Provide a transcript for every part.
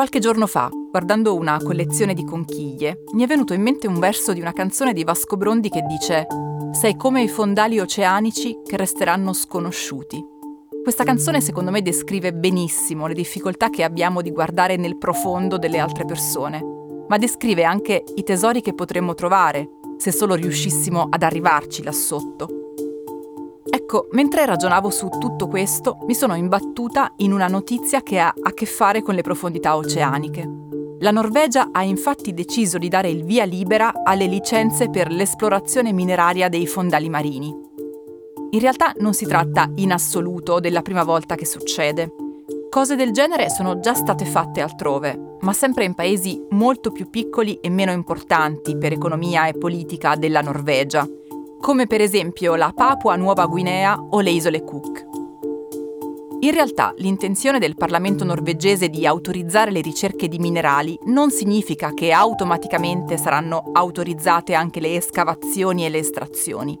Qualche giorno fa, guardando una collezione di conchiglie, mi è venuto in mente un verso di una canzone di Vasco Brondi che dice Sei come i fondali oceanici che resteranno sconosciuti. Questa canzone secondo me descrive benissimo le difficoltà che abbiamo di guardare nel profondo delle altre persone, ma descrive anche i tesori che potremmo trovare se solo riuscissimo ad arrivarci là sotto. Ecco, mentre ragionavo su tutto questo, mi sono imbattuta in una notizia che ha a che fare con le profondità oceaniche. La Norvegia ha infatti deciso di dare il via libera alle licenze per l'esplorazione mineraria dei fondali marini. In realtà non si tratta in assoluto della prima volta che succede. Cose del genere sono già state fatte altrove, ma sempre in paesi molto più piccoli e meno importanti per economia e politica della Norvegia, come per esempio la Papua Nuova Guinea o le isole Cook. In realtà l'intenzione del Parlamento norvegese di autorizzare le ricerche di minerali non significa che automaticamente saranno autorizzate anche le escavazioni e le estrazioni.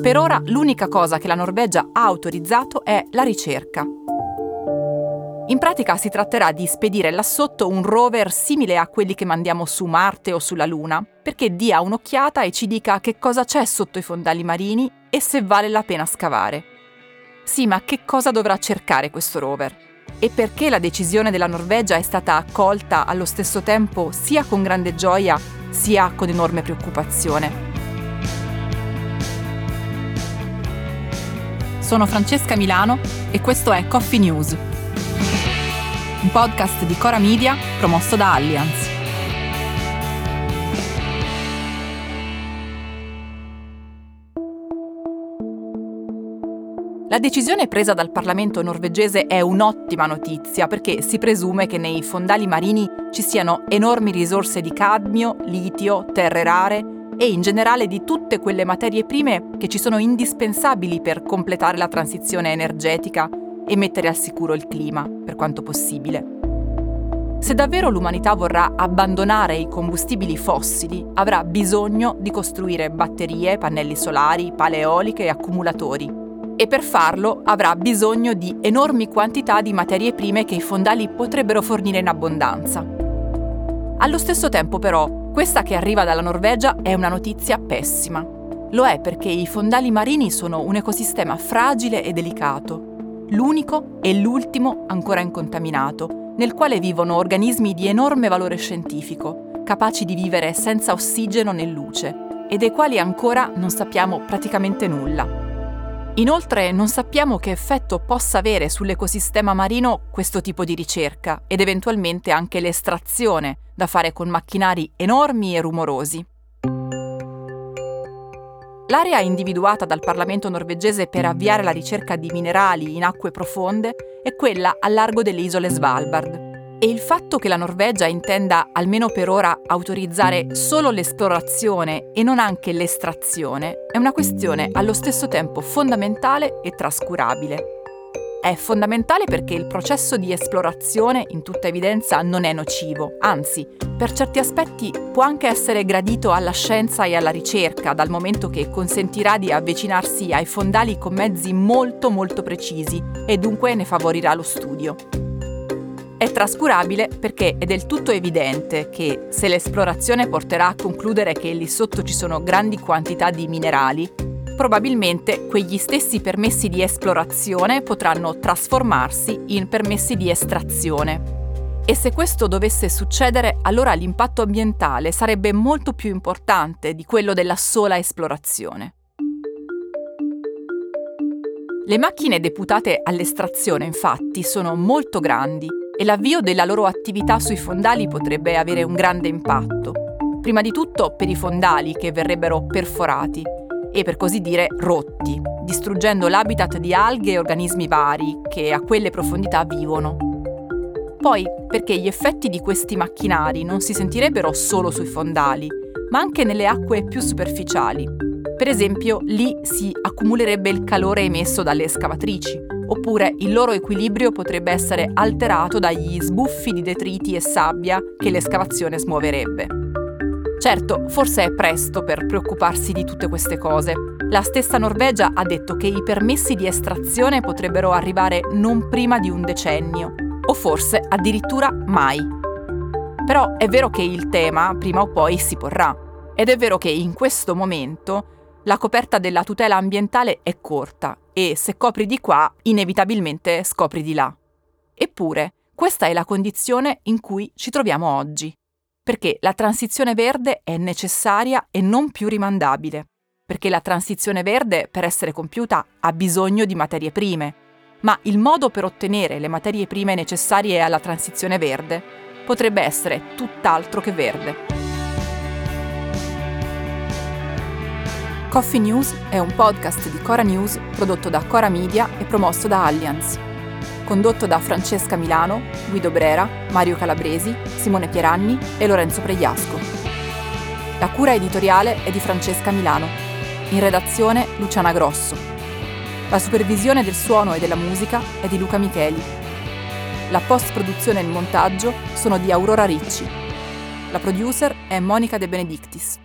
Per ora l'unica cosa che la Norvegia ha autorizzato è la ricerca, in pratica si tratterà di spedire là sotto un rover simile a quelli che mandiamo su Marte o sulla Luna, perché dia un'occhiata e ci dica che cosa c'è sotto i fondali marini e se vale la pena scavare. Sì, ma che cosa dovrà cercare questo rover? E perché la decisione della Norvegia è stata accolta allo stesso tempo sia con grande gioia sia con enorme preoccupazione? Sono Francesca Milano e questo è Coffee News un podcast di Cora Media promosso da Allianz. La decisione presa dal Parlamento norvegese è un'ottima notizia perché si presume che nei fondali marini ci siano enormi risorse di cadmio, litio, terre rare e in generale di tutte quelle materie prime che ci sono indispensabili per completare la transizione energetica e mettere al sicuro il clima, per quanto possibile. Se davvero l'umanità vorrà abbandonare i combustibili fossili, avrà bisogno di costruire batterie, pannelli solari, pale eoliche e accumulatori. E per farlo avrà bisogno di enormi quantità di materie prime che i fondali potrebbero fornire in abbondanza. Allo stesso tempo però, questa che arriva dalla Norvegia è una notizia pessima. Lo è perché i fondali marini sono un ecosistema fragile e delicato l'unico e l'ultimo ancora incontaminato, nel quale vivono organismi di enorme valore scientifico, capaci di vivere senza ossigeno né luce, e dei quali ancora non sappiamo praticamente nulla. Inoltre non sappiamo che effetto possa avere sull'ecosistema marino questo tipo di ricerca ed eventualmente anche l'estrazione da fare con macchinari enormi e rumorosi. L'area individuata dal Parlamento norvegese per avviare la ricerca di minerali in acque profonde è quella a largo delle isole Svalbard. E il fatto che la Norvegia intenda, almeno per ora, autorizzare solo l'esplorazione e non anche l'estrazione è una questione allo stesso tempo fondamentale e trascurabile. È fondamentale perché il processo di esplorazione, in tutta evidenza, non è nocivo, anzi, per certi aspetti può anche essere gradito alla scienza e alla ricerca, dal momento che consentirà di avvicinarsi ai fondali con mezzi molto molto precisi e dunque ne favorirà lo studio. È trascurabile perché è del tutto evidente che se l'esplorazione porterà a concludere che lì sotto ci sono grandi quantità di minerali, probabilmente quegli stessi permessi di esplorazione potranno trasformarsi in permessi di estrazione. E se questo dovesse succedere, allora l'impatto ambientale sarebbe molto più importante di quello della sola esplorazione. Le macchine deputate all'estrazione, infatti, sono molto grandi e l'avvio della loro attività sui fondali potrebbe avere un grande impatto. Prima di tutto per i fondali che verrebbero perforati e per così dire rotti, distruggendo l'habitat di alghe e organismi vari che a quelle profondità vivono. Poi perché gli effetti di questi macchinari non si sentirebbero solo sui fondali, ma anche nelle acque più superficiali. Per esempio, lì si accumulerebbe il calore emesso dalle escavatrici, oppure il loro equilibrio potrebbe essere alterato dagli sbuffi di detriti e sabbia che l'escavazione smuoverebbe. Certo, forse è presto per preoccuparsi di tutte queste cose. La stessa Norvegia ha detto che i permessi di estrazione potrebbero arrivare non prima di un decennio, o forse addirittura mai. Però è vero che il tema prima o poi si porrà ed è vero che in questo momento la coperta della tutela ambientale è corta e se copri di qua, inevitabilmente scopri di là. Eppure, questa è la condizione in cui ci troviamo oggi, perché la transizione verde è necessaria e non più rimandabile, perché la transizione verde, per essere compiuta, ha bisogno di materie prime, ma il modo per ottenere le materie prime necessarie alla transizione verde potrebbe essere tutt'altro che verde. Coffee News è un podcast di Cora News prodotto da Cora Media e promosso da Allianz. Condotto da Francesca Milano, Guido Brera, Mario Calabresi, Simone Pieranni e Lorenzo Pregliasco. La cura editoriale è di Francesca Milano. In redazione Luciana Grosso. La supervisione del suono e della musica è di Luca Micheli. La post-produzione e il montaggio sono di Aurora Ricci. La producer è Monica De Benedictis.